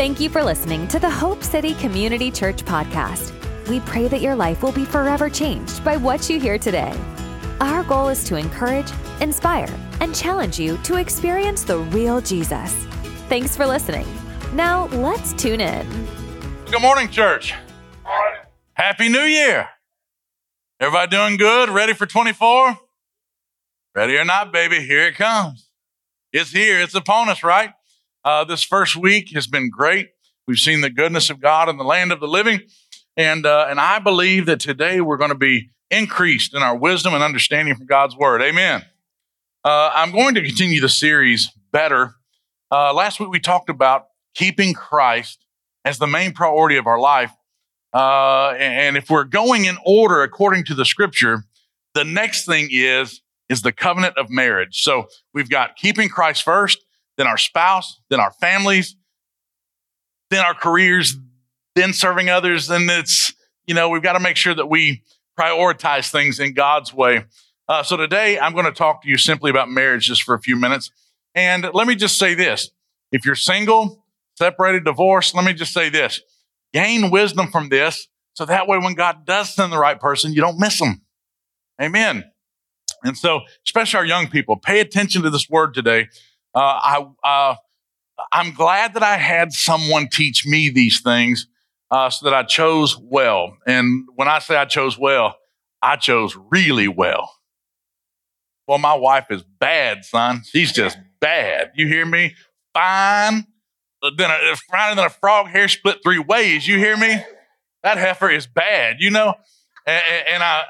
Thank you for listening to the Hope City Community Church podcast. We pray that your life will be forever changed by what you hear today. Our goal is to encourage, inspire, and challenge you to experience the real Jesus. Thanks for listening. Now, let's tune in. Good morning, church. Happy New Year. Everybody doing good? Ready for 24? Ready or not, baby, here it comes. It's here, it's upon us, right? Uh, this first week has been great. We've seen the goodness of God in the land of the living. And, uh, and I believe that today we're going to be increased in our wisdom and understanding from God's word. Amen. Uh, I'm going to continue the series better. Uh, last week we talked about keeping Christ as the main priority of our life. Uh, and if we're going in order according to the scripture, the next thing is is the covenant of marriage. So we've got keeping Christ first, then our spouse, then our families, then our careers, then serving others. And it's, you know, we've got to make sure that we prioritize things in God's way. Uh, so today I'm going to talk to you simply about marriage just for a few minutes. And let me just say this if you're single, separated, divorced, let me just say this gain wisdom from this so that way when God does send the right person, you don't miss them. Amen. And so, especially our young people, pay attention to this word today. Uh, I, uh, I'm glad that I had someone teach me these things uh, so that I chose well. And when I say I chose well, I chose really well. Well, my wife is bad, son. She's just bad. You hear me? Fine. Then a, finer than a frog hair split three ways. You hear me? That heifer is bad, you know? And, and I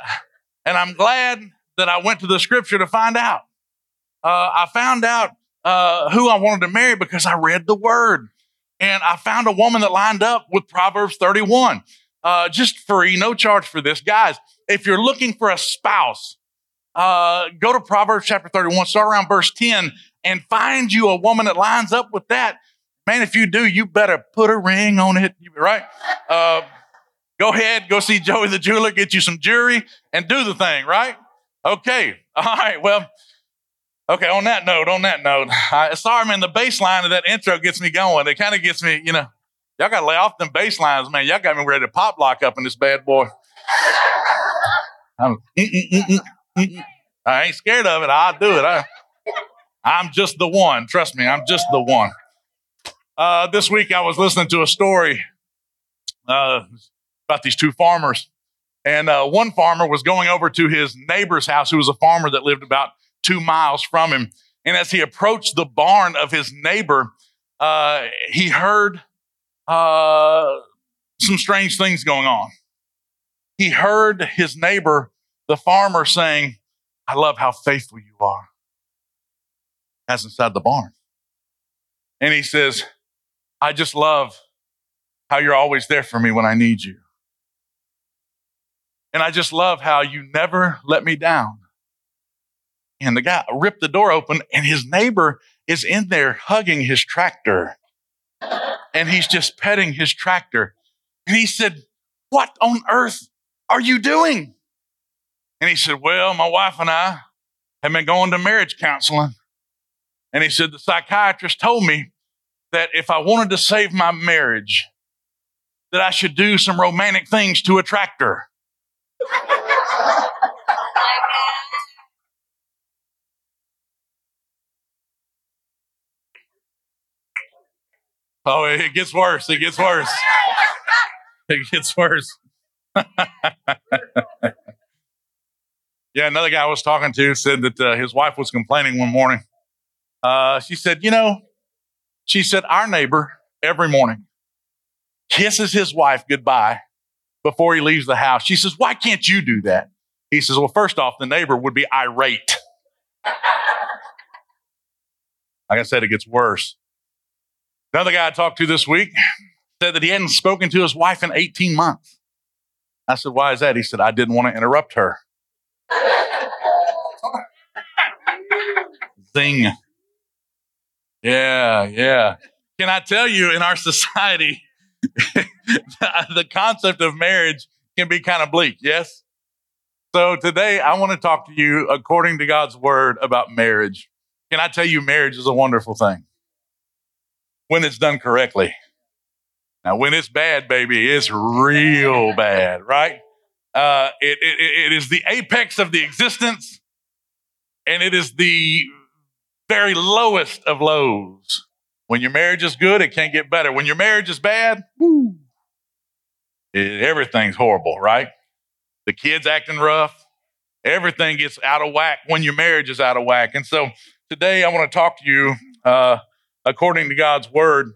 and I'm glad that I went to the scripture to find out. Uh, I found out uh, who I wanted to marry because I read the word. And I found a woman that lined up with Proverbs 31. Uh, just free, no charge for this. Guys, if you're looking for a spouse, uh, go to Proverbs chapter 31, start around verse 10, and find you a woman that lines up with that. Man, if you do, you better put a ring on it, right? Uh, go ahead, go see Joey the jeweler, get you some jewelry, and do the thing, right? Okay. All right. Well, okay. On that note, on that note, I, sorry, man, the bass line of that intro gets me going. It kind of gets me, you know, y'all got to lay off them bass lines, man. Y'all got me ready to pop lock up in this bad boy. I'm, mm, mm, mm, I ain't scared of it. I'll do it. I, I'm just the one. Trust me, I'm just the one. Uh, this week I was listening to a story uh, about these two farmers and uh, one farmer was going over to his neighbor's house, who was a farmer that lived about two miles from him. And as he approached the barn of his neighbor, uh, he heard uh, some strange things going on. He heard his neighbor, the farmer, saying, I love how faithful you are. That's inside the barn. And he says, I just love how you're always there for me when I need you. And I just love how you never let me down. And the guy ripped the door open, and his neighbor is in there hugging his tractor. And he's just petting his tractor. And he said, What on earth are you doing? And he said, Well, my wife and I have been going to marriage counseling. And he said, The psychiatrist told me that if I wanted to save my marriage, that I should do some romantic things to a tractor. Oh, it gets worse. It gets worse. It gets worse. yeah, another guy I was talking to said that uh, his wife was complaining one morning. Uh, she said, You know, she said, our neighbor every morning kisses his wife goodbye before he leaves the house. She says, Why can't you do that? He says, Well, first off, the neighbor would be irate. like I said, it gets worse. Another guy I talked to this week said that he hadn't spoken to his wife in 18 months. I said, Why is that? He said, I didn't want to interrupt her. Zing. Yeah, yeah. Can I tell you, in our society, the concept of marriage can be kind of bleak, yes? So today I want to talk to you according to God's word about marriage. Can I tell you, marriage is a wonderful thing when it's done correctly. Now, when it's bad, baby, it's real bad, right? Uh, it, it, it is the apex of the existence, and it is the very lowest of lows. When your marriage is good, it can't get better. When your marriage is bad, woo, it, everything's horrible, right? The kids acting rough, everything gets out of whack when your marriage is out of whack. And so today I want to talk to you uh, according to God's word.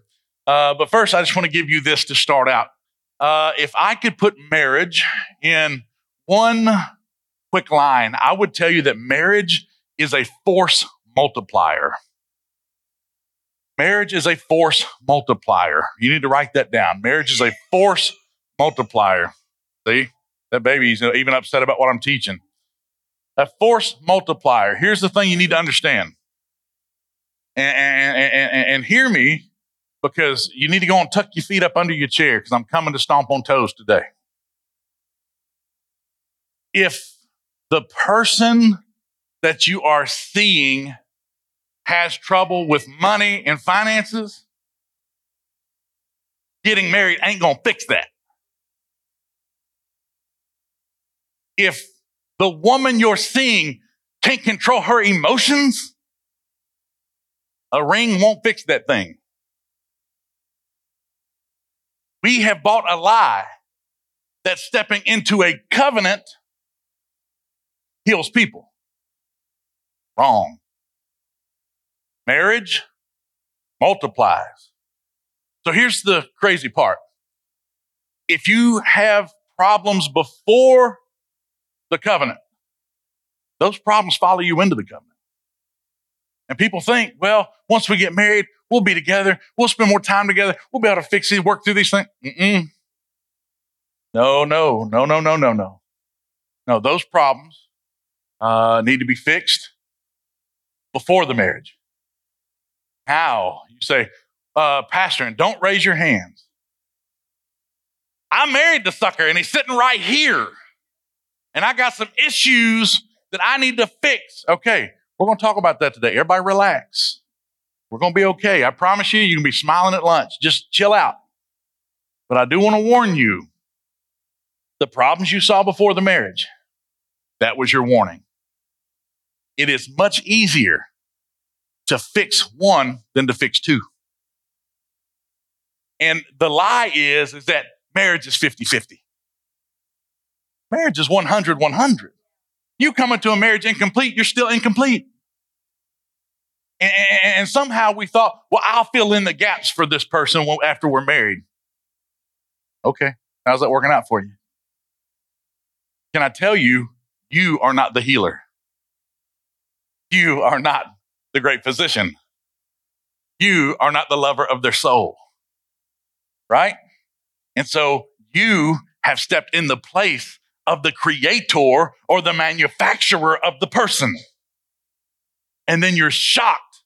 Uh, but first, I just want to give you this to start out. Uh, if I could put marriage in one quick line, I would tell you that marriage is a force multiplier. Marriage is a force multiplier. You need to write that down. Marriage is a force multiplier. See, that baby's even upset about what I'm teaching. A force multiplier. Here's the thing you need to understand. And, and, and, hear me because you need to go and tuck your feet up under your chair because I'm coming to stomp on toes today. If the person that you are seeing has trouble with money and finances, getting married ain't going to fix that. If the woman you're seeing can't control her emotions, a ring won't fix that thing. We have bought a lie that stepping into a covenant heals people. Wrong. Marriage multiplies. So here's the crazy part. If you have problems before the covenant, those problems follow you into the covenant. And people think, well, once we get married, we'll be together. We'll spend more time together. We'll be able to fix these, work through these things. Mm-mm. No, no, no, no, no, no, no. No, those problems uh, need to be fixed before the marriage. How? You say, uh, Pastor, and don't raise your hands. I married the sucker and he's sitting right here. And I got some issues that I need to fix. Okay, we're going to talk about that today. Everybody relax. We're going to be okay. I promise you, you can be smiling at lunch. Just chill out. But I do want to warn you the problems you saw before the marriage, that was your warning. It is much easier to fix one than to fix two. And the lie is, is that marriage is 50 50. Marriage is 100 100. You come into a marriage incomplete, you're still incomplete. And, and, somehow we thought, well, I'll fill in the gaps for this person after we're married. Okay, how's that working out for you? Can I tell you, you are not the healer. You are not the great physician. You are not the lover of their soul. Right? And so you have stepped in the place of the creator or the manufacturer of the person. And then you're shocked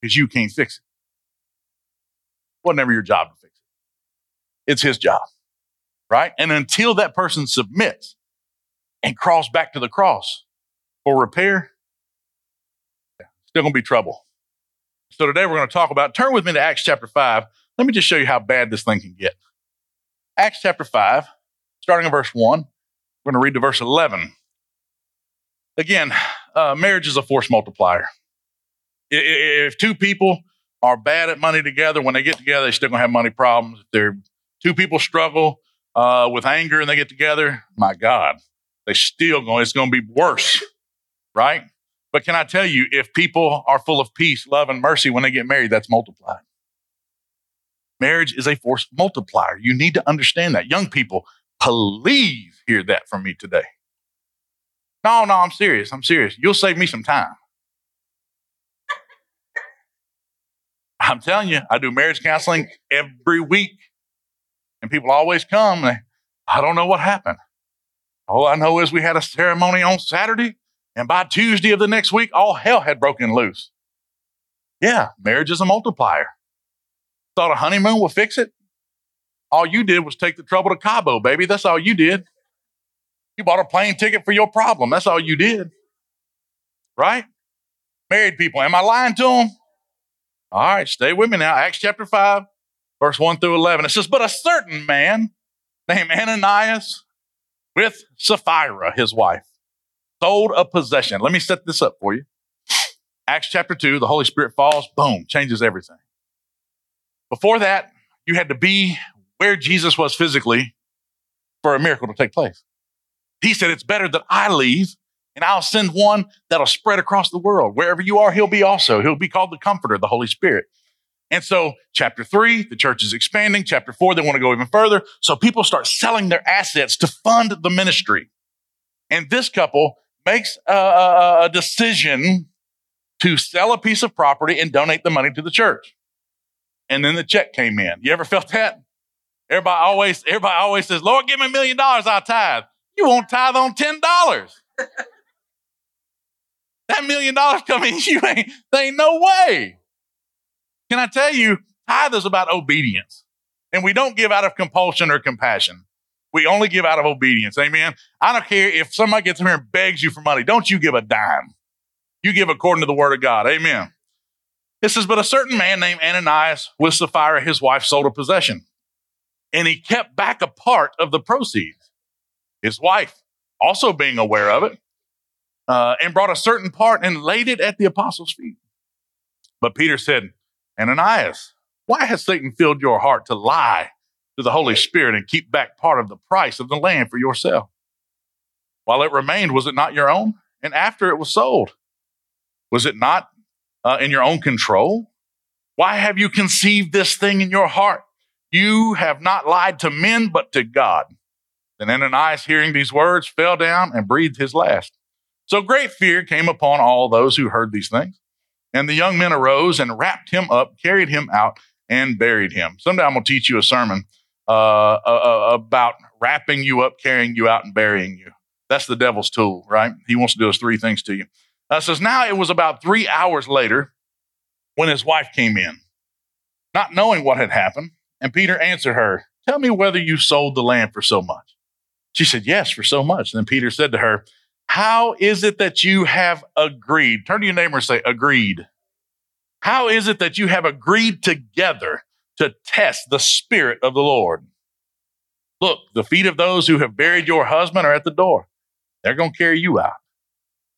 because you can't fix it. Whatever your job to fix it. It's his job. Right? And until that person submits and crawls back to the cross for repair, still going to be trouble. So today we're going to talk about, turn with me to Acts chapter 5. Let me just show you how bad this thing can get. Acts chapter 5, starting in verse 1. We're going to read to verse 11. Again, uh, marriage is a force multiplier. If two people are bad at money together, when they get together, they still going to have money problems. If they're two people struggle uh, with anger and they get together, my God, they still going, it's going to be worse, right? But can I tell you, if people are full of peace, love, and mercy when they get married, that's multiplied. Marriage is a force multiplier. You need to understand that. Young people, please hear that from me today. No, no, I'm serious. I'm serious. You'll save me some time. I'm telling you, I do marriage counseling every week. And people always come. They, I don't know what happened. All I know is we had a ceremony on Saturday, and by Tuesday of the next week, all hell had broken loose. Yeah, marriage is a multiplier. Thought a honeymoon would fix it? All you did was take the trouble to Cabo, baby. That's all you did. You bought a plane ticket for your problem. That's all you did. Right? Married people. Am I lying to them? All right, stay with me now. Acts chapter 5, verse 1 through 11. It says, But a certain man named Ananias with Sapphira, his wife, sold a possession. Let me set this up for you. Acts chapter 2, the Holy Spirit falls, boom, changes everything. Before that, you had to be where Jesus was physically for a miracle to take place. He said, It's better that I leave and I'll send one that'll spread across the world. Wherever you are, he'll be also. He'll be called the Comforter, the Holy Spirit. And so, chapter three, the church is expanding. Chapter four, they want to go even further. So people start selling their assets to fund the ministry. And this couple makes a, a decision to sell a piece of property and donate the money to the church. And then the check came in. You ever felt that? Everybody always, everybody always says, Lord, give me a million dollars, I'll tithe. You won't tithe on ten dollars. that million dollars coming, you ain't, there ain't no way. Can I tell you, tithe is about obedience. And we don't give out of compulsion or compassion. We only give out of obedience. Amen. I don't care if somebody gets in here and begs you for money. Don't you give a dime. You give according to the word of God. Amen. It says, but a certain man named Ananias with Sapphira, his wife, sold a possession. And he kept back a part of the proceeds. His wife, also being aware of it, uh, and brought a certain part and laid it at the apostles' feet. But Peter said, Ananias, why has Satan filled your heart to lie to the Holy Spirit and keep back part of the price of the land for yourself? While it remained, was it not your own? And after it was sold, was it not uh, in your own control? Why have you conceived this thing in your heart? You have not lied to men, but to God. Then Ananias, hearing these words, fell down and breathed his last. So great fear came upon all those who heard these things. And the young men arose and wrapped him up, carried him out, and buried him. Someday I'm going to teach you a sermon uh, uh, about wrapping you up, carrying you out, and burying you. That's the devil's tool, right? He wants to do those three things to you. Uh, says, Now it was about three hours later when his wife came in, not knowing what had happened. And Peter answered her, Tell me whether you sold the land for so much. She said, Yes, for so much. And then Peter said to her, how is it that you have agreed? Turn to your neighbor and say, agreed. How is it that you have agreed together to test the Spirit of the Lord? Look, the feet of those who have buried your husband are at the door. They're going to carry you out.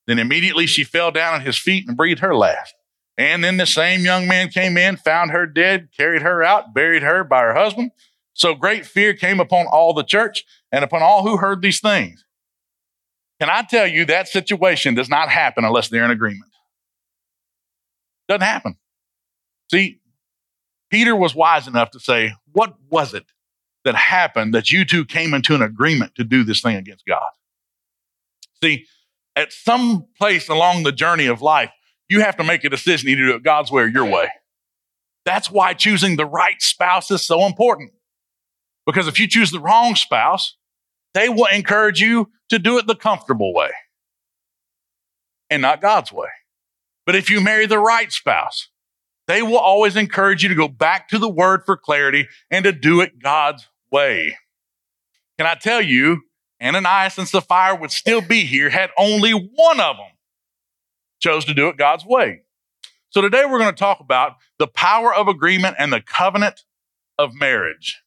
Then immediately she fell down at his feet and breathed her last. And then the same young man came in, found her dead, carried her out, buried her by her husband. So great fear came upon all the church and upon all who heard these things. Can I tell you that situation does not happen unless they're in agreement? Doesn't happen. See, Peter was wise enough to say, What was it that happened that you two came into an agreement to do this thing against God? See, at some place along the journey of life, you have to make a decision either do it God's way or your way. That's why choosing the right spouse is so important. Because if you choose the wrong spouse, they will encourage you to do it the comfortable way and not God's way. But if you marry the right spouse, they will always encourage you to go back to the word for clarity and to do it God's way. Can I tell you, Ananias and Sapphira would still be here had only one of them chose to do it God's way. So today we're going to talk about the power of agreement and the covenant of marriage.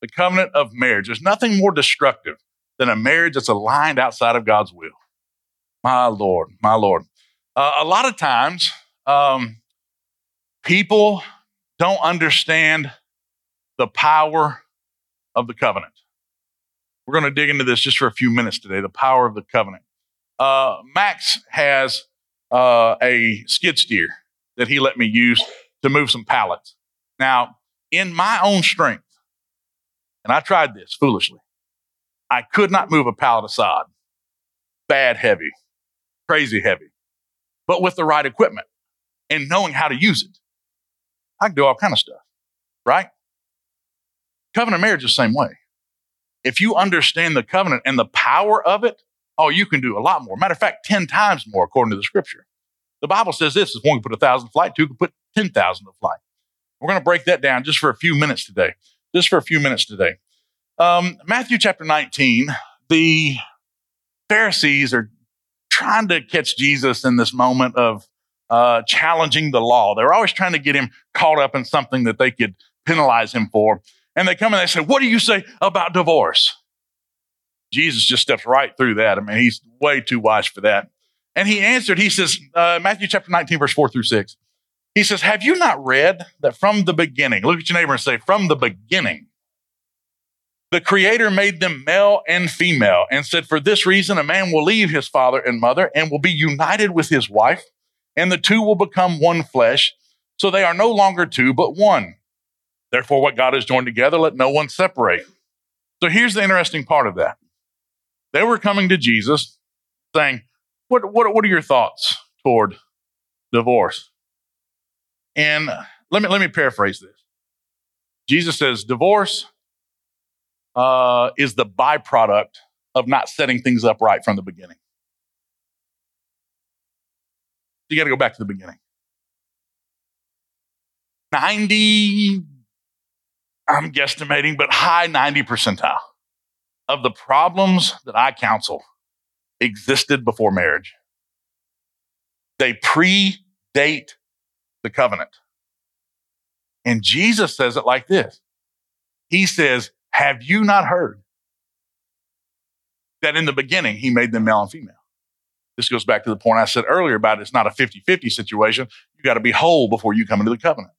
The covenant of marriage. There's nothing more destructive than a marriage that's aligned outside of God's will. My Lord, my Lord. Uh, a lot of times, um, people don't understand the power of the covenant. We're going to dig into this just for a few minutes today the power of the covenant. Uh, Max has uh, a skid steer that he let me use to move some pallets. Now, in my own strength, and I tried this foolishly, I could not move a pallet of sod. Bad heavy, crazy heavy. But with the right equipment and knowing how to use it, I can do all kind of stuff, right? Covenant marriage is the same way. If you understand the covenant and the power of it, oh, you can do a lot more. Matter of fact, 10 times more according to the scripture. The Bible says this is one can put a thousand flight, two can put 10,000 to flight. We're going to break that down just for a few minutes today. Just for a few minutes today. Um, Matthew chapter 19, the Pharisees are trying to catch Jesus in this moment of uh, challenging the law. They're always trying to get him caught up in something that they could penalize him for. And they come and they say, What do you say about divorce? Jesus just steps right through that. I mean, he's way too wise for that. And he answered, He says, uh, Matthew chapter 19, verse 4 through 6. He says, Have you not read that from the beginning, look at your neighbor and say, From the beginning, the Creator made them male and female and said, For this reason, a man will leave his father and mother and will be united with his wife, and the two will become one flesh. So they are no longer two, but one. Therefore, what God has joined together, let no one separate. So here's the interesting part of that. They were coming to Jesus saying, What, what, what are your thoughts toward divorce? And let me let me paraphrase this. Jesus says divorce uh, is the byproduct of not setting things up right from the beginning. You got to go back to the beginning. 90, I'm guesstimating, but high 90 percentile of the problems that I counsel existed before marriage. They predate the covenant. And Jesus says it like this He says, Have you not heard that in the beginning He made them male and female? This goes back to the point I said earlier about it's not a 50 50 situation. You got to be whole before you come into the covenant.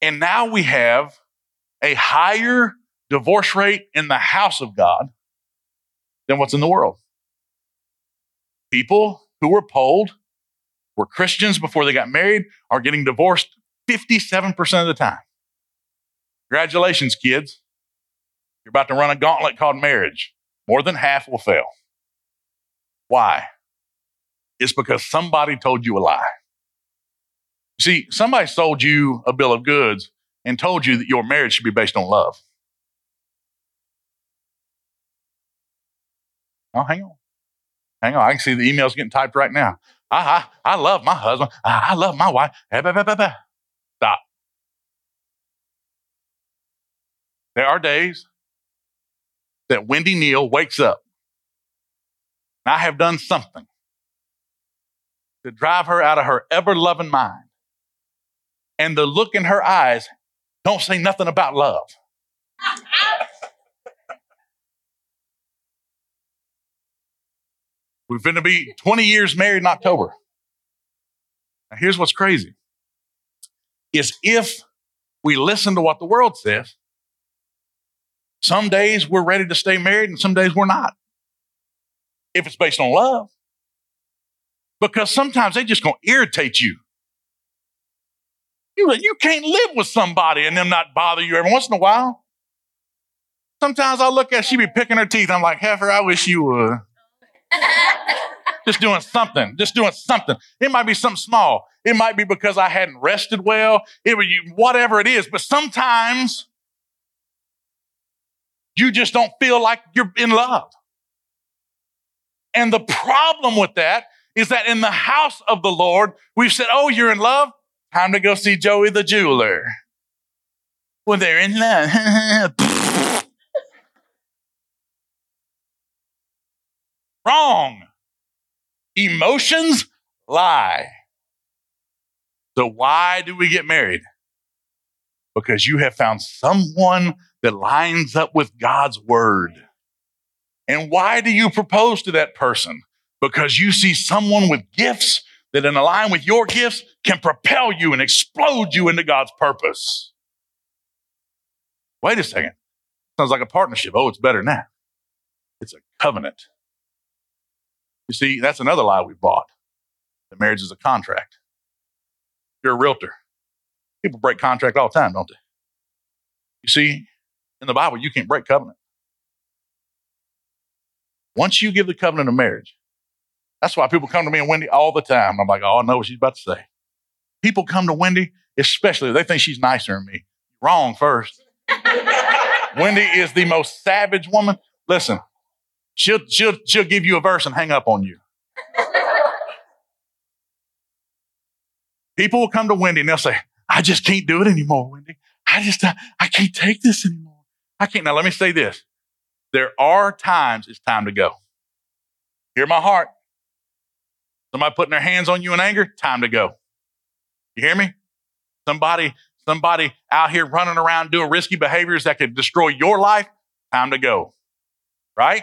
And now we have a higher divorce rate in the house of God than what's in the world. People who were polled were Christians before they got married are getting divorced 57% of the time. Congratulations, kids. You're about to run a gauntlet called marriage. More than half will fail. Why? It's because somebody told you a lie. See, somebody sold you a bill of goods and told you that your marriage should be based on love. Oh, hang on. Hang on. I can see the emails getting typed right now. I, I, I love my husband. I, I love my wife. Stop. There are days that Wendy Neal wakes up. And I have done something to drive her out of her ever loving mind. And the look in her eyes don't say nothing about love. We're going to be 20 years married in October. Now, here's what's crazy is if we listen to what the world says, some days we're ready to stay married and some days we're not. If it's based on love. Because sometimes they just gonna irritate you. You, you can't live with somebody and them not bother you every once in a while. Sometimes I look at she be picking her teeth. I'm like, Heifer, I wish you would. just doing something, just doing something. It might be something small. It might be because I hadn't rested well. It would whatever it is. But sometimes you just don't feel like you're in love. And the problem with that is that in the house of the Lord, we've said, Oh, you're in love? Time to go see Joey the jeweler. Well, they're in love. Wrong. Emotions lie. So, why do we get married? Because you have found someone that lines up with God's word. And why do you propose to that person? Because you see someone with gifts that, in line with your gifts, can propel you and explode you into God's purpose. Wait a second. Sounds like a partnership. Oh, it's better than that. It's a covenant. You see, that's another lie we bought. That marriage is a contract. You're a realtor. People break contract all the time, don't they? You see, in the Bible, you can't break covenant. Once you give the covenant of marriage, that's why people come to me and Wendy all the time. I'm like, oh, I know what she's about to say. People come to Wendy, especially they think she's nicer than me. Wrong first. Wendy is the most savage woman. Listen, She'll, she'll, she'll give you a verse and hang up on you. People will come to Wendy and they'll say, I just can't do it anymore, Wendy. I just, I, I can't take this anymore. I can't. Now, let me say this. There are times it's time to go. Hear my heart. Somebody putting their hands on you in anger, time to go. You hear me? Somebody, somebody out here running around doing risky behaviors that could destroy your life, time to go. Right?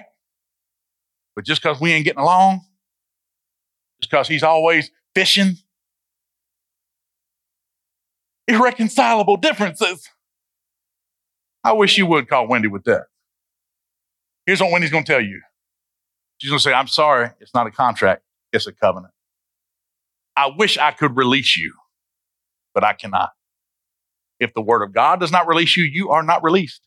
But just because we ain't getting along, just because he's always fishing, irreconcilable differences. I wish you would call Wendy with that. Here's what Wendy's going to tell you. She's going to say, I'm sorry, it's not a contract, it's a covenant. I wish I could release you, but I cannot. If the word of God does not release you, you are not released.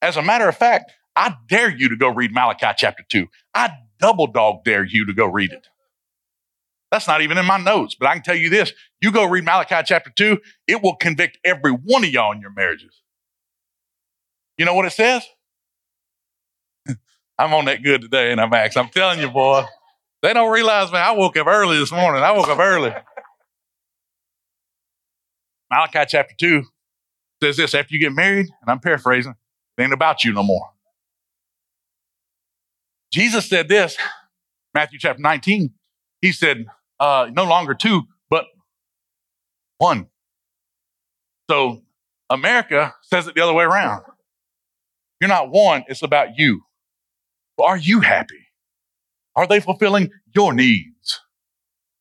As a matter of fact, I dare you to go read Malachi chapter 2. I double dog dare you to go read it. That's not even in my notes, but I can tell you this. You go read Malachi chapter 2, it will convict every one of y'all in your marriages. You know what it says? I'm on that good today, and I'm Max. I'm telling you, boy. They don't realize, man, I woke up early this morning. I woke up early. Malachi chapter 2 says this after you get married, and I'm paraphrasing, it ain't about you no more. Jesus said this, Matthew chapter 19. He said, uh, no longer two, but one. So America says it the other way around. You're not one, it's about you. Are you happy? Are they fulfilling your needs?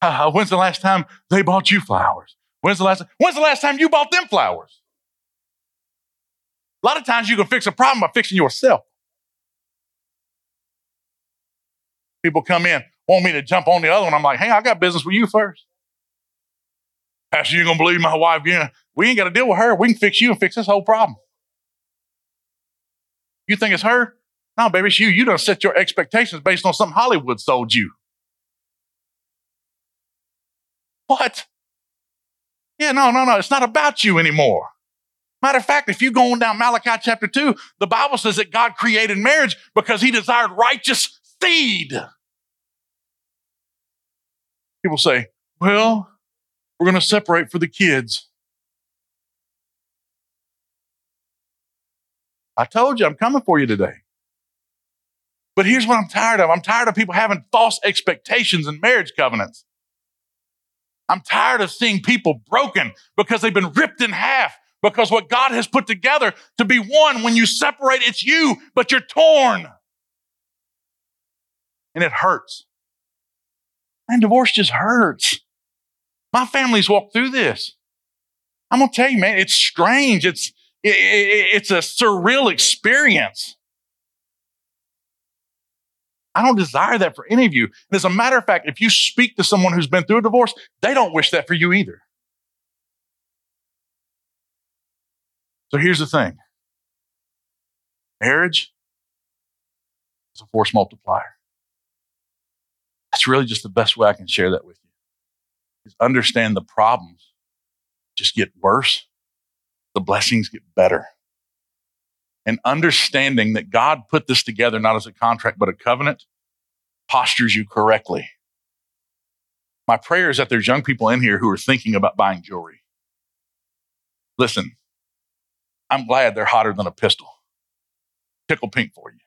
Uh, when's the last time they bought you flowers? When's the last when's the last time you bought them flowers? A lot of times you can fix a problem by fixing yourself. People come in, want me to jump on the other one. I'm like, hey, I got business with you first. Pastor, you gonna believe my wife again? We ain't got to deal with her. We can fix you and fix this whole problem. You think it's her? No, baby, it's you. You don't set your expectations based on something Hollywood sold you. What? Yeah, no, no, no. It's not about you anymore. Matter of fact, if you go on down Malachi chapter 2, the Bible says that God created marriage because he desired righteous People say, well, we're going to separate for the kids. I told you I'm coming for you today. But here's what I'm tired of I'm tired of people having false expectations in marriage covenants. I'm tired of seeing people broken because they've been ripped in half because what God has put together to be one, when you separate, it's you, but you're torn. And it hurts. And divorce just hurts. My family's walked through this. I'm gonna tell you, man, it's strange. It's it, it, it's a surreal experience. I don't desire that for any of you. And as a matter of fact, if you speak to someone who's been through a divorce, they don't wish that for you either. So here's the thing marriage is a force multiplier. That's really just the best way I can share that with you. Is understand the problems just get worse, the blessings get better and understanding that God put this together not as a contract, but a covenant postures you correctly. My prayer is that there's young people in here who are thinking about buying jewelry. Listen, I'm glad they're hotter than a pistol. Tickle pink for you.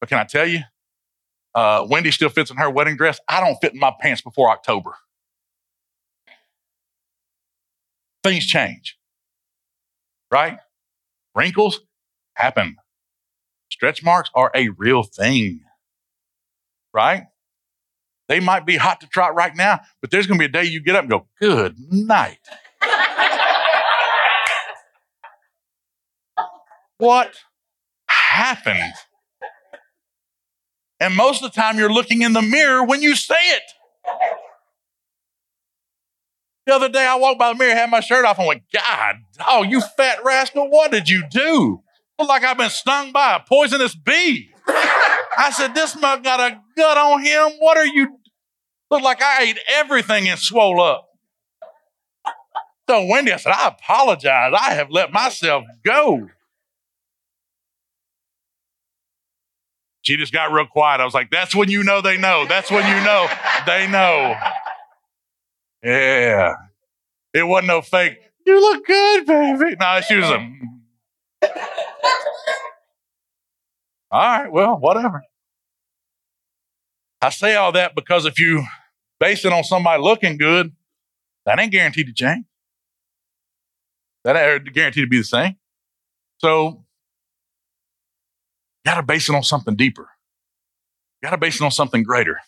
But can I tell you, uh, Wendy still fits in her wedding dress. I don't fit in my pants before October. Things change, right? Wrinkles, happen. Stretch marks are a real thing, right? They might be hot to trot right now, but there's going to be a day you get up and go, Good night. what happened? And most of the time, you're looking in the mirror when you say it. The other day, I walked by the mirror, had my shirt off, and went, God, oh, you fat rascal, what did you do? Look like I've been stung by a poisonous bee. I said, This mug got a gut on him. What are you? Look like I ate everything and swole up. So Wendy, I said, I apologize. I have let myself go. She just got real quiet. I was like, That's when you know they know. That's when you know they know. Yeah. It wasn't no fake. You look good, baby. No, she was a. All right, well, whatever. I say all that because if you base it on somebody looking good, that ain't guaranteed to change. That ain't guaranteed to be the same. So, got to base it on something deeper. Got to base it on something greater.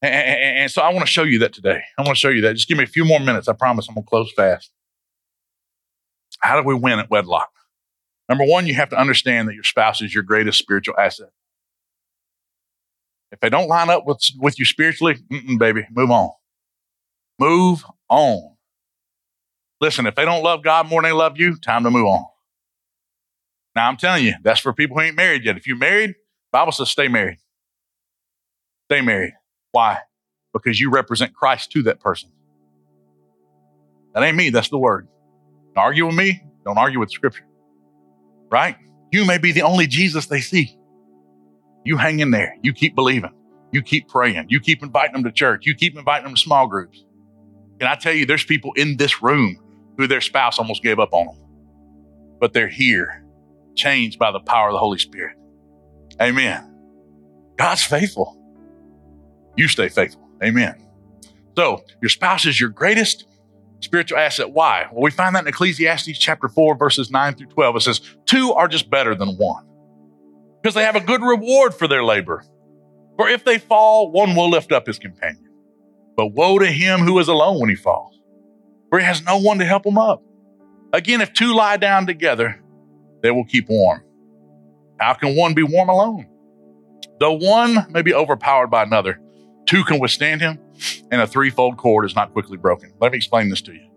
And, and, and so I want to show you that today. I want to show you that. Just give me a few more minutes. I promise I'm going to close fast. How do we win at wedlock? Number one, you have to understand that your spouse is your greatest spiritual asset. If they don't line up with, with you spiritually, baby, move on. Move on. Listen, if they don't love God more than they love you, time to move on. Now I'm telling you, that's for people who ain't married yet. If you're married, Bible says stay married. Stay married. Why? Because you represent Christ to that person. That ain't me, that's the word. Don't argue with me, don't argue with scripture. Right? You may be the only Jesus they see. You hang in there. You keep believing. You keep praying. You keep inviting them to church. You keep inviting them to small groups. Can I tell you, there's people in this room who their spouse almost gave up on them, but they're here, changed by the power of the Holy Spirit. Amen. God's faithful. You stay faithful. Amen. So, your spouse is your greatest spiritual asset. Why? Well, we find that in Ecclesiastes chapter 4, verses 9 through 12. It says, Two are just better than one because they have a good reward for their labor. For if they fall, one will lift up his companion. But woe to him who is alone when he falls, for he has no one to help him up. Again, if two lie down together, they will keep warm. How can one be warm alone? Though one may be overpowered by another, two can withstand him, and a threefold cord is not quickly broken. Let me explain this to you.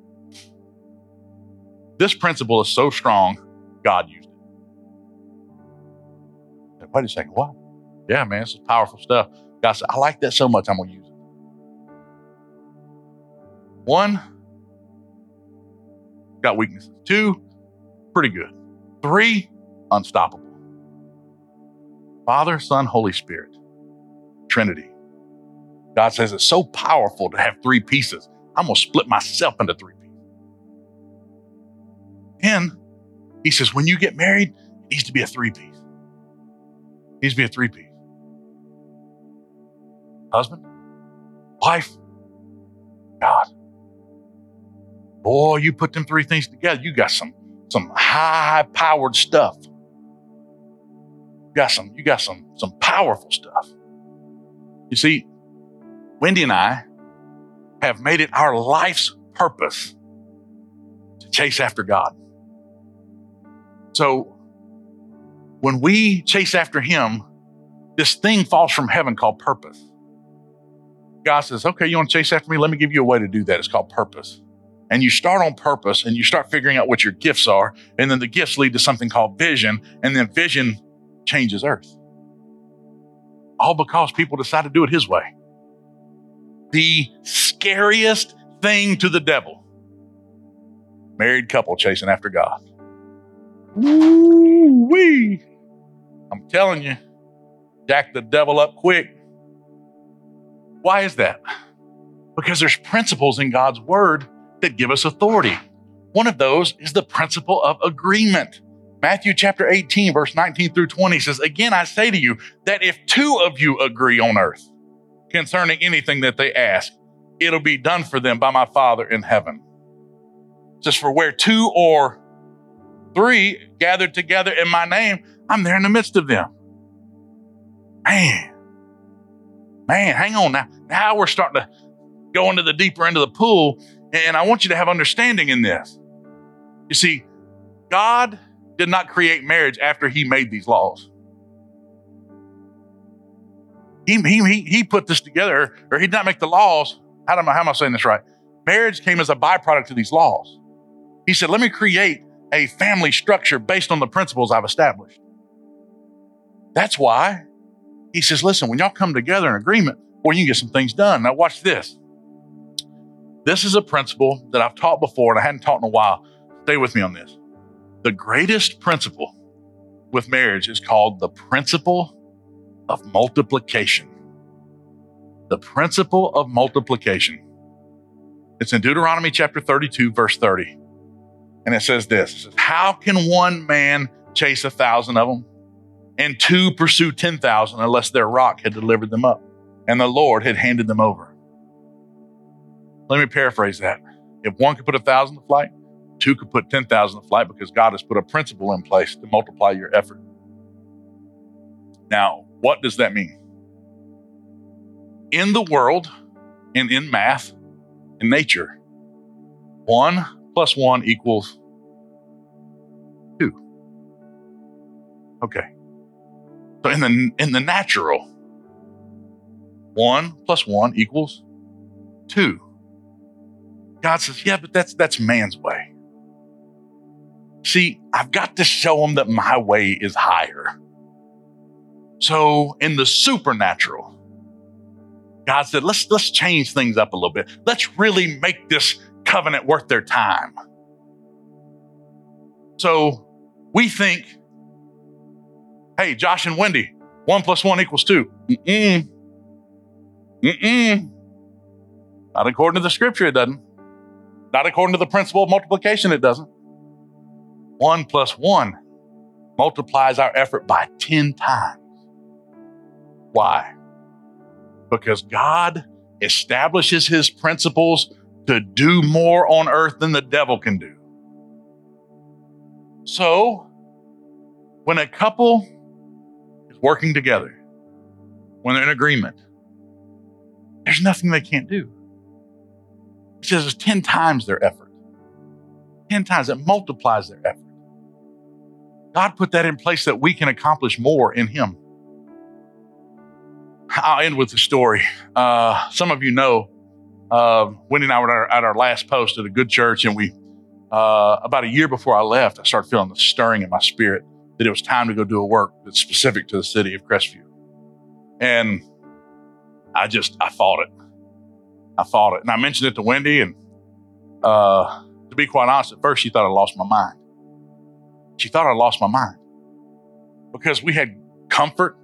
This principle is so strong, God used it. Wait a second, what? Yeah, man, this is powerful stuff. God said, I like that so much, I'm going to use it. One, got weaknesses. Two, pretty good. Three, unstoppable. Father, Son, Holy Spirit, Trinity. God says it's so powerful to have three pieces. I'm going to split myself into three pieces. And he says, when you get married, it needs to be a three piece. It needs to be a three piece. Husband, wife, God. Boy, you put them three things together, you got some some high powered stuff. You got some, you got some some powerful stuff. You see, Wendy and I have made it our life's purpose to chase after God. So when we chase after Him, this thing falls from heaven called purpose. God says, Okay, you want to chase after me? Let me give you a way to do that. It's called purpose. And you start on purpose and you start figuring out what your gifts are. And then the gifts lead to something called vision. And then vision changes earth. All because people decide to do it His way the scariest thing to the devil. Married couple chasing after God. Woo wee. I'm telling you, jack the devil up quick. Why is that? Because there's principles in God's word that give us authority. One of those is the principle of agreement. Matthew chapter 18, verse 19 through 20 says, Again, I say to you that if two of you agree on earth concerning anything that they ask, it'll be done for them by my Father in heaven. Just for where two or three gathered together in my name, I'm there in the midst of them. Man, man, hang on now. Now we're starting to go into the deeper end of the pool, and I want you to have understanding in this. You see, God did not create marriage after He made these laws. He, he, he put this together, or he did not make the laws. How am, I, how am I saying this right? Marriage came as a byproduct of these laws. He said, let me create a family structure based on the principles I've established. That's why he says, listen, when y'all come together in agreement, well, you can get some things done. Now, watch this. This is a principle that I've taught before and I hadn't taught in a while. Stay with me on this. The greatest principle with marriage is called the principle of multiplication. The principle of multiplication. It's in Deuteronomy chapter 32, verse 30. And it says this it says, How can one man chase a thousand of them and two pursue 10,000 unless their rock had delivered them up and the Lord had handed them over? Let me paraphrase that. If one could put a thousand to flight, Two could put 10,000 to flight because God has put a principle in place to multiply your effort. Now, what does that mean? In the world and in math, in nature, one plus one equals two. Okay. So in the in the natural, one plus one equals two. God says, yeah, but that's that's man's way. See, I've got to show them that my way is higher. So in the supernatural, God said, let's let's change things up a little bit. Let's really make this covenant worth their time. So we think, hey, Josh and Wendy, one plus one equals 2 Mm-mm. Mm-mm. Not according to the scripture, it doesn't. Not according to the principle of multiplication, it doesn't. One plus one multiplies our effort by 10 times. Why? Because God establishes his principles to do more on earth than the devil can do. So, when a couple is working together, when they're in agreement, there's nothing they can't do. It says it's 10 times their effort. 10 times, it multiplies their effort. God put that in place that we can accomplish more in Him. I'll end with a story. Uh, some of you know, uh, Wendy and I were at our, at our, last post at a good church, and we, uh, about a year before I left, I started feeling the stirring in my spirit that it was time to go do a work that's specific to the city of Crestview. And I just, I fought it. I fought it. And I mentioned it to Wendy, and uh, to be quite honest, at first she thought I lost my mind. She thought I lost my mind because we had comfort,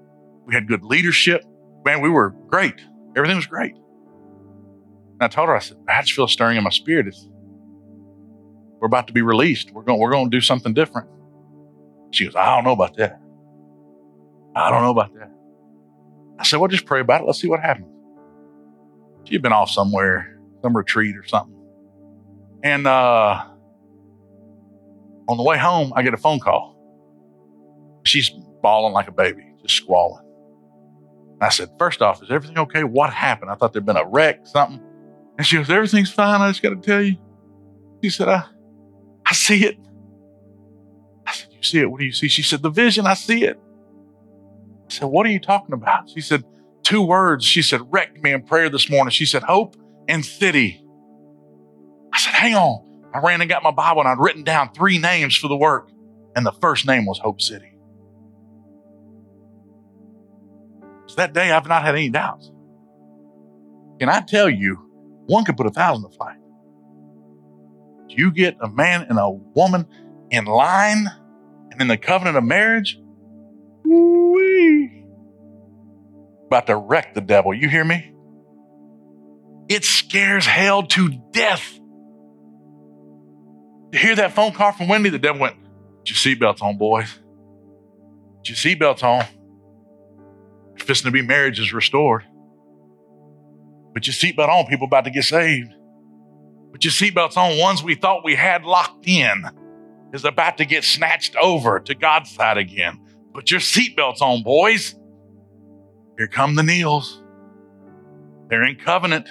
we had good leadership, man, we were great. Everything was great. And I told her, I said, I just feel stirring in my spirit. It's, we're about to be released. We're going, we're going to do something different. She goes, I don't know about that. I don't know about that. I said, well, just pray about it. Let's see what happens. She had been off somewhere, some retreat or something. And uh, on the way home, I get a phone call. She's bawling like a baby, just squalling. I said, First off, is everything okay? What happened? I thought there'd been a wreck, something. And she goes, Everything's fine. I just got to tell you. She said, I, I see it. I said, You see it? What do you see? She said, The vision, I see it. I said, What are you talking about? She said, Two words. She said, Wrecked me in prayer this morning. She said, Hope and city. I said, Hang on. I ran and got my Bible and I'd written down three names for the work. And the first name was Hope City. So that day, I've not had any doubts. Can I tell you, one could put a thousand to flight. You get a man and a woman in line and in the covenant of marriage, wee, about to wreck the devil. You hear me? It scares hell to death. To hear that phone call from Wendy, the devil went, Get your seatbelts on, boys. Get your seatbelts on. Fixing to be marriage is restored. Put your seatbelt on, people about to get saved. Put your seatbelts on. Ones we thought we had locked in is about to get snatched over to God's side again. Put your seatbelts on, boys. Here come the Neils. They're in covenant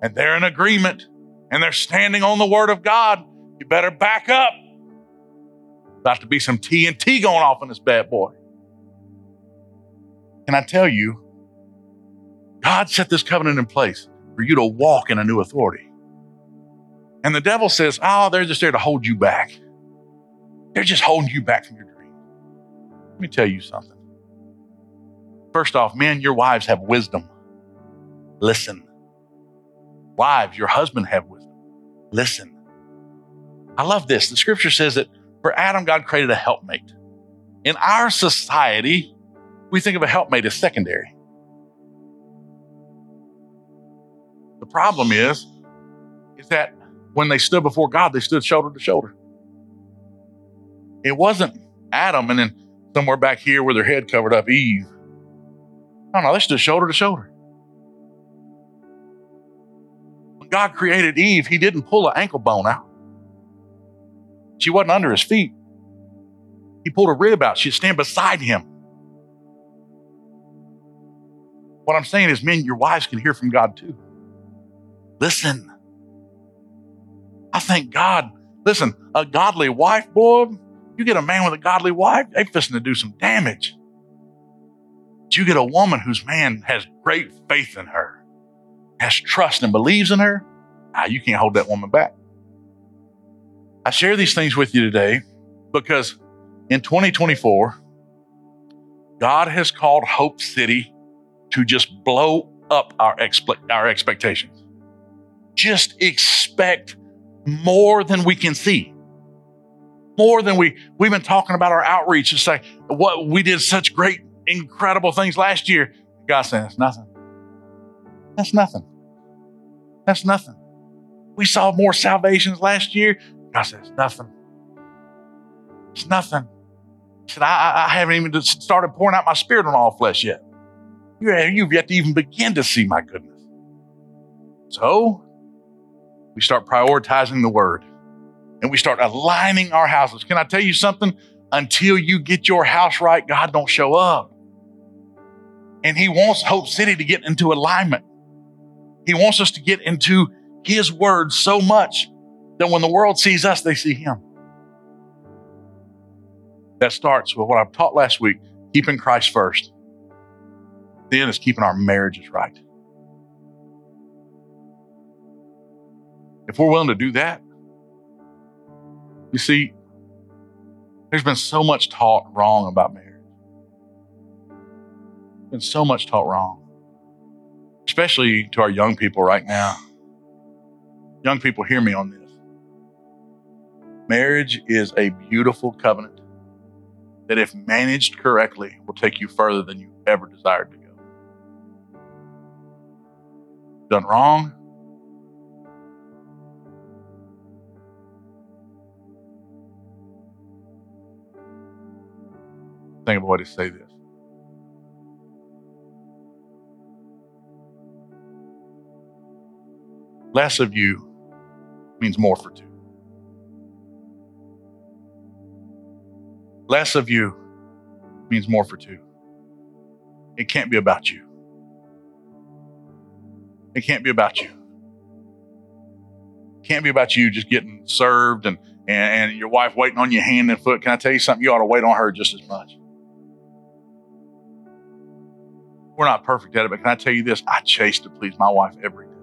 and they're in agreement and they're standing on the word of God. You better back up. About to be some TNT going off in this bad boy. Can I tell you, God set this covenant in place for you to walk in a new authority. And the devil says, Oh, they're just there to hold you back. They're just holding you back from your dream. Let me tell you something. First off, men, your wives have wisdom. Listen. Wives, your husband have wisdom. Listen. I love this. The scripture says that for Adam, God created a helpmate. In our society, we think of a helpmate as secondary. The problem is, is that when they stood before God, they stood shoulder to shoulder. It wasn't Adam and then somewhere back here with their head covered up, Eve. No, no, they stood shoulder to shoulder. When God created Eve, he didn't pull an ankle bone out. She wasn't under his feet. He pulled a rib out. She'd stand beside him. What I'm saying is, men, your wives can hear from God too. Listen. I thank God. Listen, a godly wife, boy, you get a man with a godly wife, they fixing to do some damage. You get a woman whose man has great faith in her, has trust and believes in her, ah, you can't hold that woman back. I share these things with you today because in 2024, God has called Hope City to just blow up our, expe- our expectations. Just expect more than we can see. More than we, we've been talking about our outreach and say, what we did such great, incredible things last year. God says, it's nothing. That's nothing. That's nothing. We saw more salvations last year. God says, nothing. It's nothing. He said, I, I haven't even started pouring out my spirit on all flesh yet. You've yet to even begin to see my goodness. So we start prioritizing the word and we start aligning our houses. Can I tell you something? Until you get your house right, God don't show up. And He wants Hope City to get into alignment. He wants us to get into His word so much that when the world sees us, they see Him. That starts with what I've taught last week keeping Christ first. Then is keeping our marriages right. If we're willing to do that, you see, there's been so much taught wrong about marriage. Been so much taught wrong, especially to our young people right now. Young people, hear me on this. Marriage is a beautiful covenant that, if managed correctly, will take you further than you ever desired to go. Done wrong, think of a way to Less of you means more for two. Less of you means more for two. It can't be about you. It can't be about you. It can't be about you just getting served and, and, and your wife waiting on you hand and foot. Can I tell you something? You ought to wait on her just as much. We're not perfect at it, but can I tell you this? I chase to please my wife every day.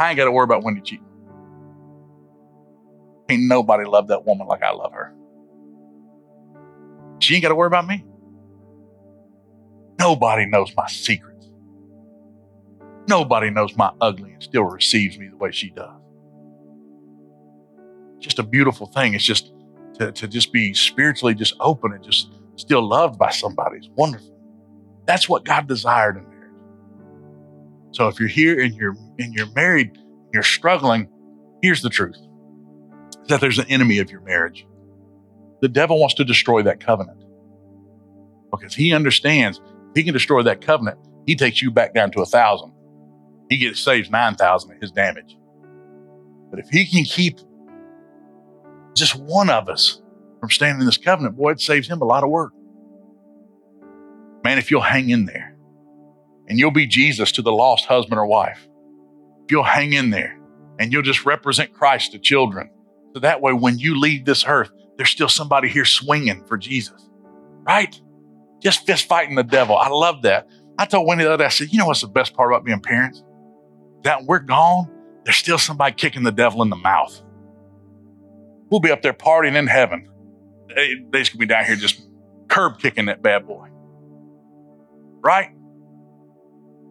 I ain't got to worry about Wendy cheating. Ain't nobody love that woman like I love her. She ain't got to worry about me. Nobody knows my secrets. Nobody knows my ugly and still receives me the way she does. Just a beautiful thing. It's just to, to just be spiritually just open and just still loved by somebody is wonderful. That's what God desired in. So if you're here and you're and you're married, you're struggling, here's the truth. That there's an enemy of your marriage. The devil wants to destroy that covenant. Because he understands he can destroy that covenant, he takes you back down to a thousand. He gets saves nine thousand of his damage. But if he can keep just one of us from standing in this covenant, boy, it saves him a lot of work. Man, if you'll hang in there and you'll be Jesus to the lost husband or wife, if you'll hang in there and you'll just represent Christ to children, so that way when you leave this earth, there's still somebody here swinging for Jesus, right? Just fist fighting the devil. I love that. I told Wendy the other day, I said, you know what's the best part about being parents? That we're gone, there's still somebody kicking the devil in the mouth. We'll be up there partying in heaven they, they just gonna be down here just curb kicking that bad boy. Right?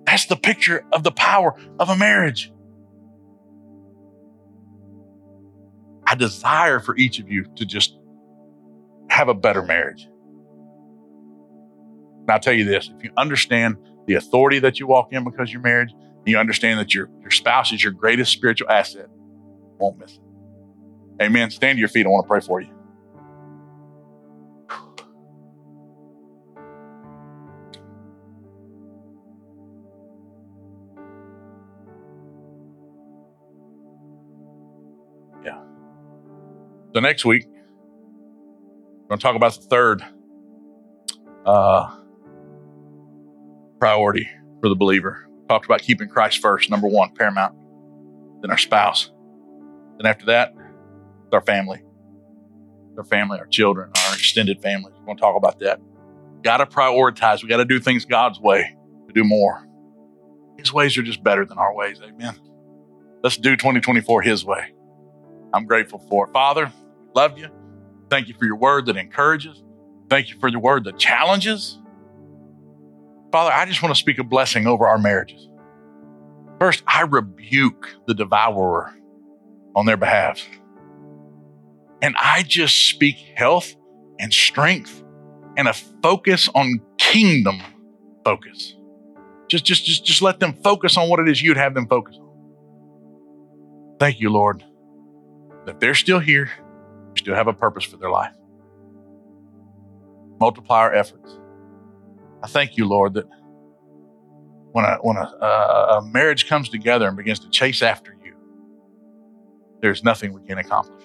That's the picture of the power of a marriage. I desire for each of you to just have a better marriage. And I'll tell you this if you understand the authority that you walk in because you're married, you understand that your, your spouse is your greatest spiritual asset, won't miss it. Amen. Stand to your feet. I want to pray for you. So next week, we're going to talk about the third uh, priority for the believer. Talked about keeping Christ first, number one, paramount. Then our spouse. Then after that, it's our family. Our family, our children, our extended family. We're going to talk about that. Got to prioritize. We got to do things God's way to do more. His ways are just better than our ways. Amen. Let's do 2024 His way. I'm grateful for it. Father, love you. Thank you for your word that encourages. Thank you for your word that challenges. Father, I just want to speak a blessing over our marriages. First, I rebuke the devourer on their behalf. And I just speak health and strength and a focus on kingdom focus. Just, just, just, just let them focus on what it is you'd have them focus on. Thank you, Lord, that they're still here, still have a purpose for their life. Multiply our efforts. I thank you, Lord, that when a when a, a marriage comes together and begins to chase after you, there's nothing we can accomplish.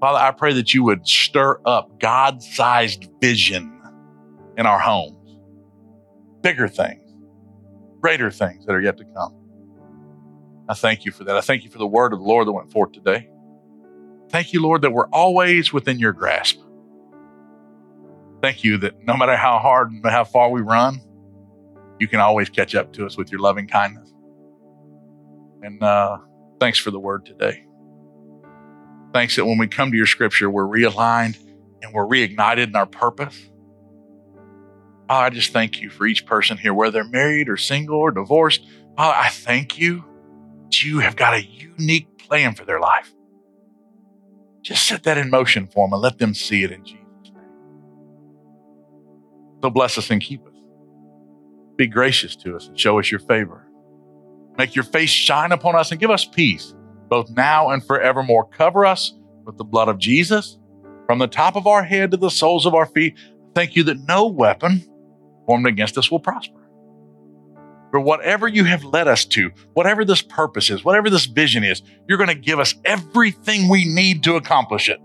Father, I pray that you would stir up God sized vision in our homes, bigger things, greater things that are yet to come. I thank you for that. I thank you for the word of the Lord that went forth today. Thank you, Lord, that we're always within your grasp. Thank you that no matter how hard and how far we run, you can always catch up to us with your loving kindness. And uh, thanks for the word today. Thanks that when we come to your scripture, we're realigned and we're reignited in our purpose. Oh, I just thank you for each person here, whether they're married or single or divorced. Oh, I thank you that you have got a unique plan for their life. Just set that in motion for them and let them see it in Jesus' name. So bless us and keep us. Be gracious to us and show us your favor. Make your face shine upon us and give us peace, both now and forevermore. Cover us with the blood of Jesus from the top of our head to the soles of our feet. Thank you that no weapon formed against us will prosper. For whatever you have led us to, whatever this purpose is, whatever this vision is, you're going to give us everything we need to accomplish it.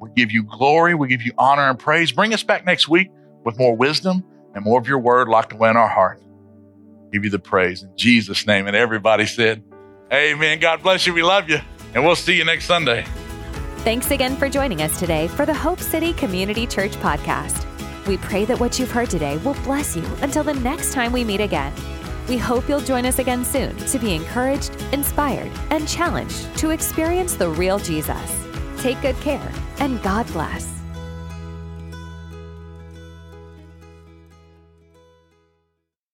We give you glory, we give you honor and praise. Bring us back next week with more wisdom and more of your word locked away in our heart. Give you the praise in Jesus' name. And everybody said, Amen. God bless you. We love you. And we'll see you next Sunday. Thanks again for joining us today for the Hope City Community Church podcast. We pray that what you've heard today will bless you until the next time we meet again. We hope you'll join us again soon to be encouraged, inspired, and challenged to experience the real Jesus. Take good care, and God bless.